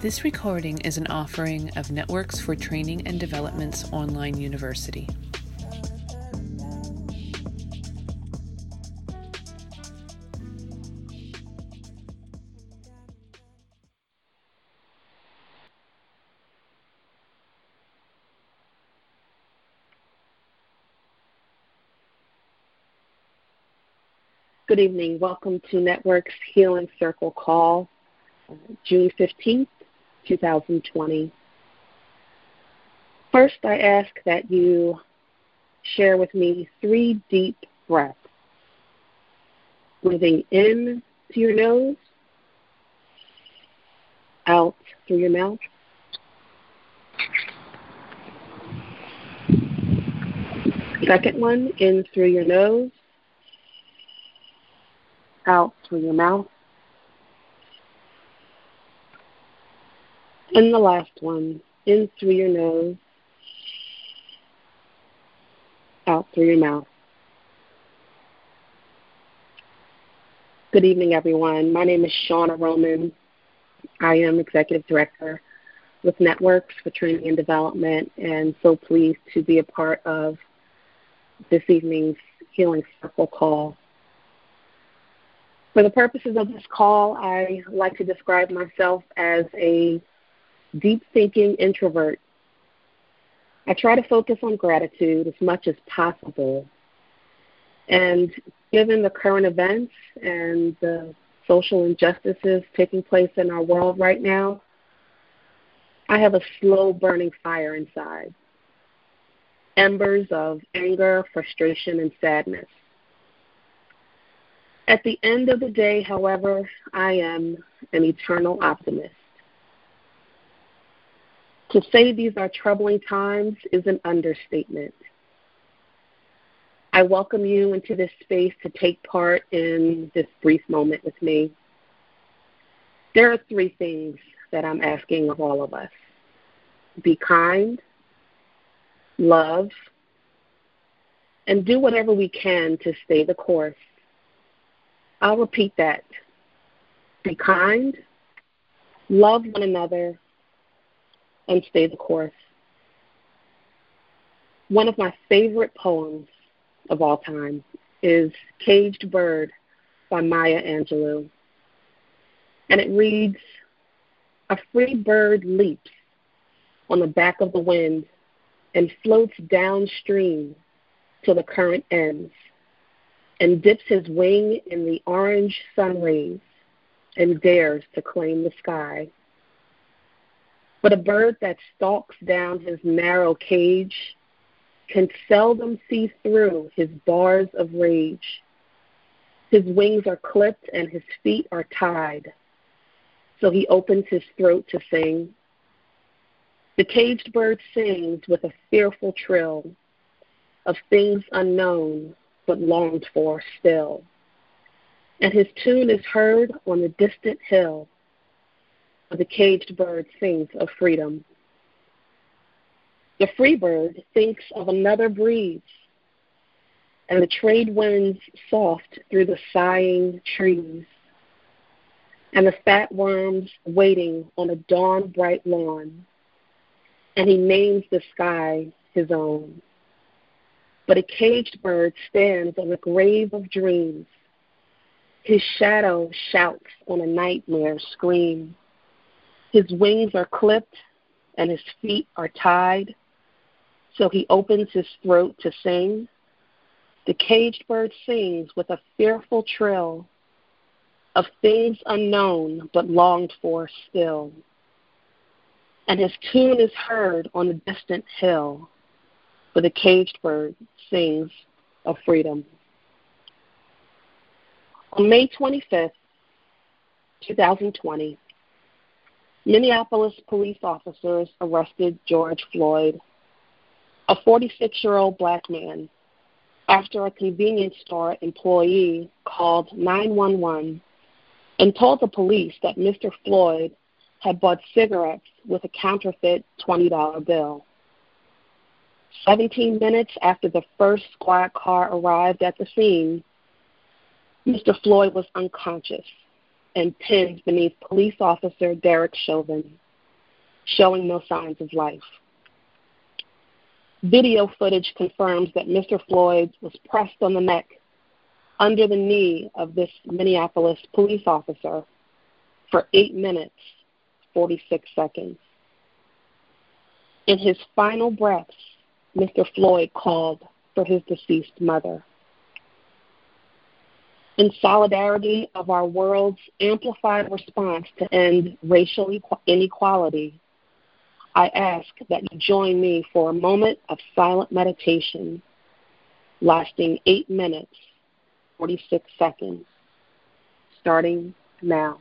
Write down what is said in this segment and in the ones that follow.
This recording is an offering of Networks for Training and Development's online university. Good evening. Welcome to Network's Healing Circle call, June 15th, 2020. First, I ask that you share with me three deep breaths. Breathing in to your nose, out through your mouth. Second one, in through your nose, out through your mouth. And the last one, in through your nose, out through your mouth. Good evening, everyone. My name is Shauna Roman. I am Executive Director with Networks for Training and Development, and so pleased to be a part of this evening's Healing Circle call. For the purposes of this call, I like to describe myself as a deep thinking introvert. I try to focus on gratitude as much as possible. And given the current events and the social injustices taking place in our world right now, I have a slow burning fire inside embers of anger, frustration, and sadness. At the end of the day, however, I am an eternal optimist. To say these are troubling times is an understatement. I welcome you into this space to take part in this brief moment with me. There are three things that I'm asking of all of us be kind, love, and do whatever we can to stay the course. I'll repeat that. Be kind, love one another, and stay the course. One of my favorite poems of all time is Caged Bird by Maya Angelou. And it reads A free bird leaps on the back of the wind and floats downstream till the current ends and dips his wing in the orange sun rays and dares to claim the sky. But a bird that stalks down his narrow cage can seldom see through his bars of rage. His wings are clipped and his feet are tied, so he opens his throat to sing. The caged bird sings with a fearful trill of things unknown but longed for still. And his tune is heard on the distant hill, the caged bird sings of freedom. The free bird thinks of another breeze, and the trade winds soft through the sighing trees, and the fat worms waiting on a dawn bright lawn, and he names the sky his own. But a caged bird stands on a grave of dreams. His shadow shouts on a nightmare scream. His wings are clipped and his feet are tied, so he opens his throat to sing. The caged bird sings with a fearful trill of things unknown but longed for still. And his tune is heard on a distant hill for the caged bird sings of freedom. On May 25th, 2020, Minneapolis police officers arrested George Floyd, a 46 year old black man, after a convenience store employee called 911 and told the police that Mr. Floyd had bought cigarettes with a counterfeit $20 bill. 17 minutes after the first squad car arrived at the scene, Mr. Floyd was unconscious and pinned beneath police officer Derek Chauvin. showing no signs of life. Video footage confirms that Mr. Floyd was pressed on the neck under the knee of this Minneapolis police officer for 8 minutes 46 seconds. In his final breaths, Mr. Floyd called for his deceased mother. In solidarity of our world's amplified response to end racial inequality, I ask that you join me for a moment of silent meditation lasting 8 minutes 46 seconds, starting now.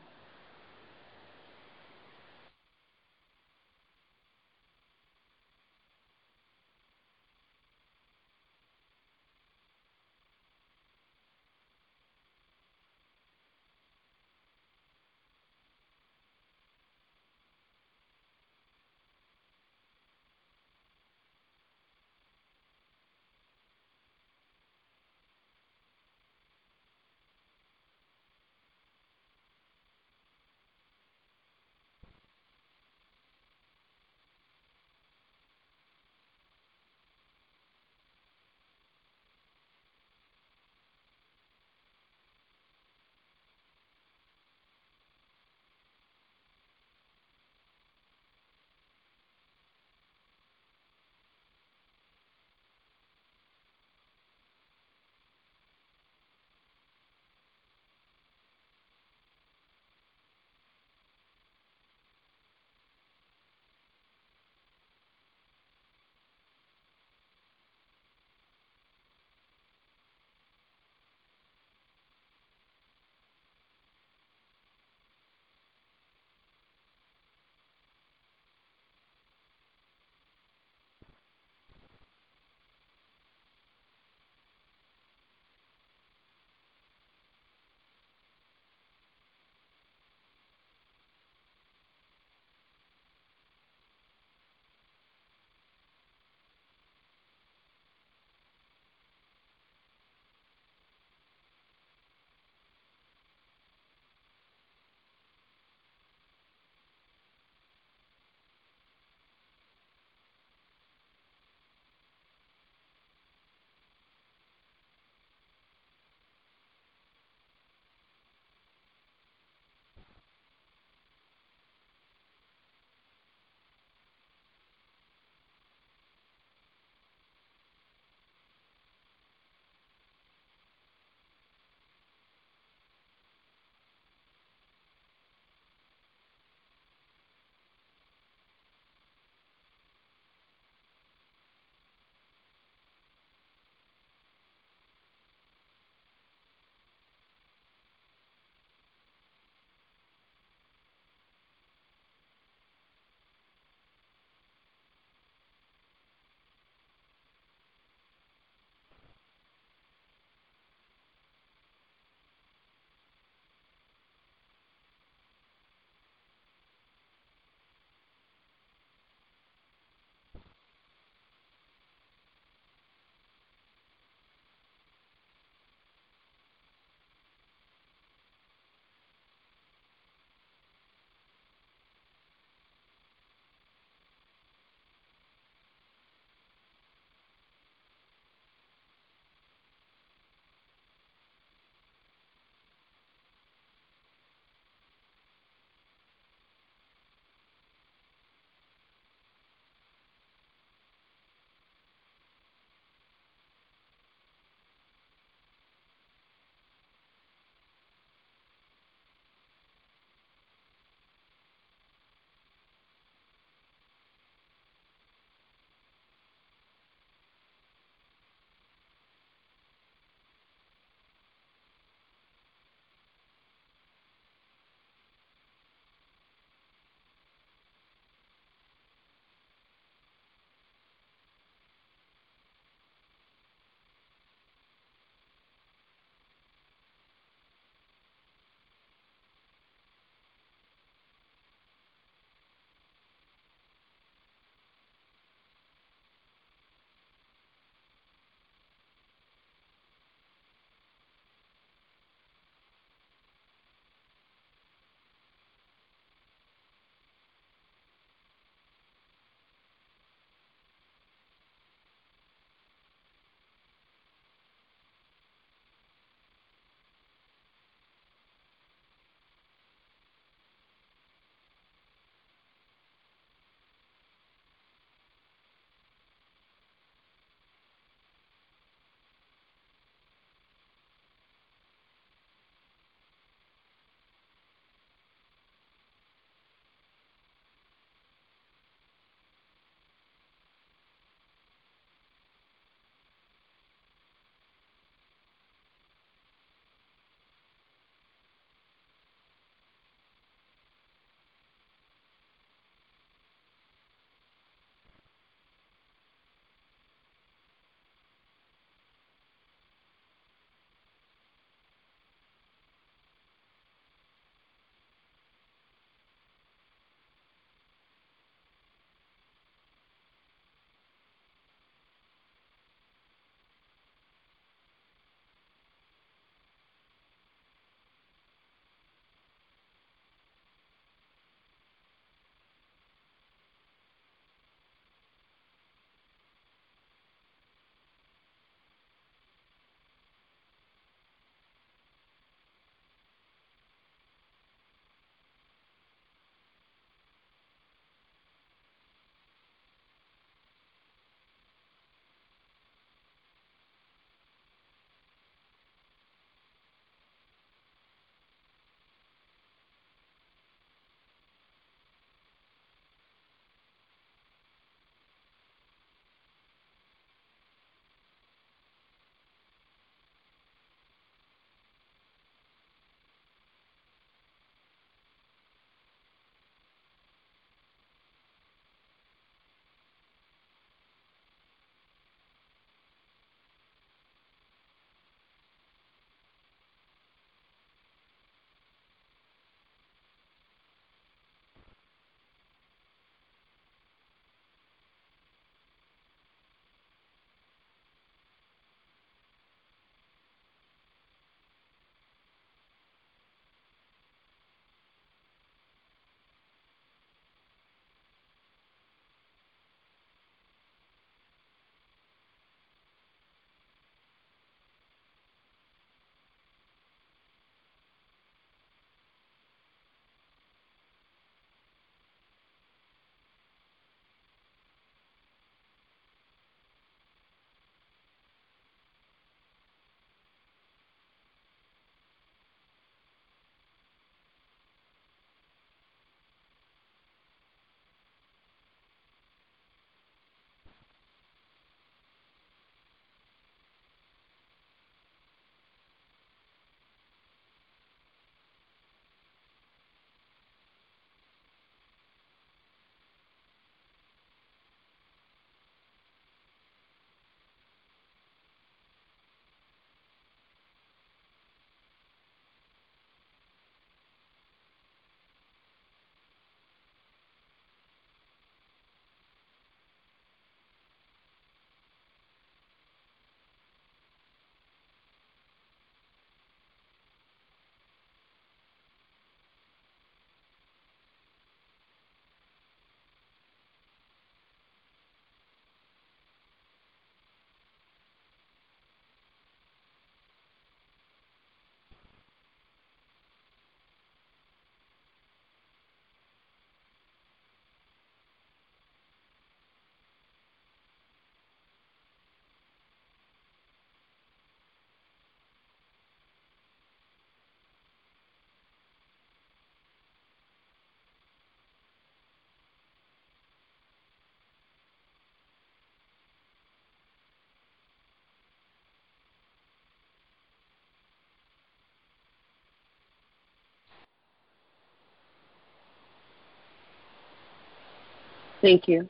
Thank you.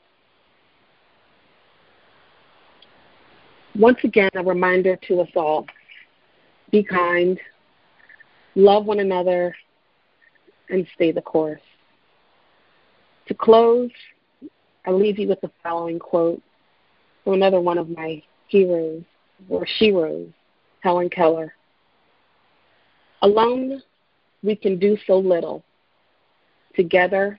Once again, a reminder to us all be kind, love one another, and stay the course. To close, I leave you with the following quote from another one of my heroes, or sheroes, Helen Keller. Alone, we can do so little. Together,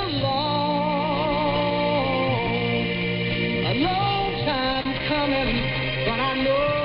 but I know.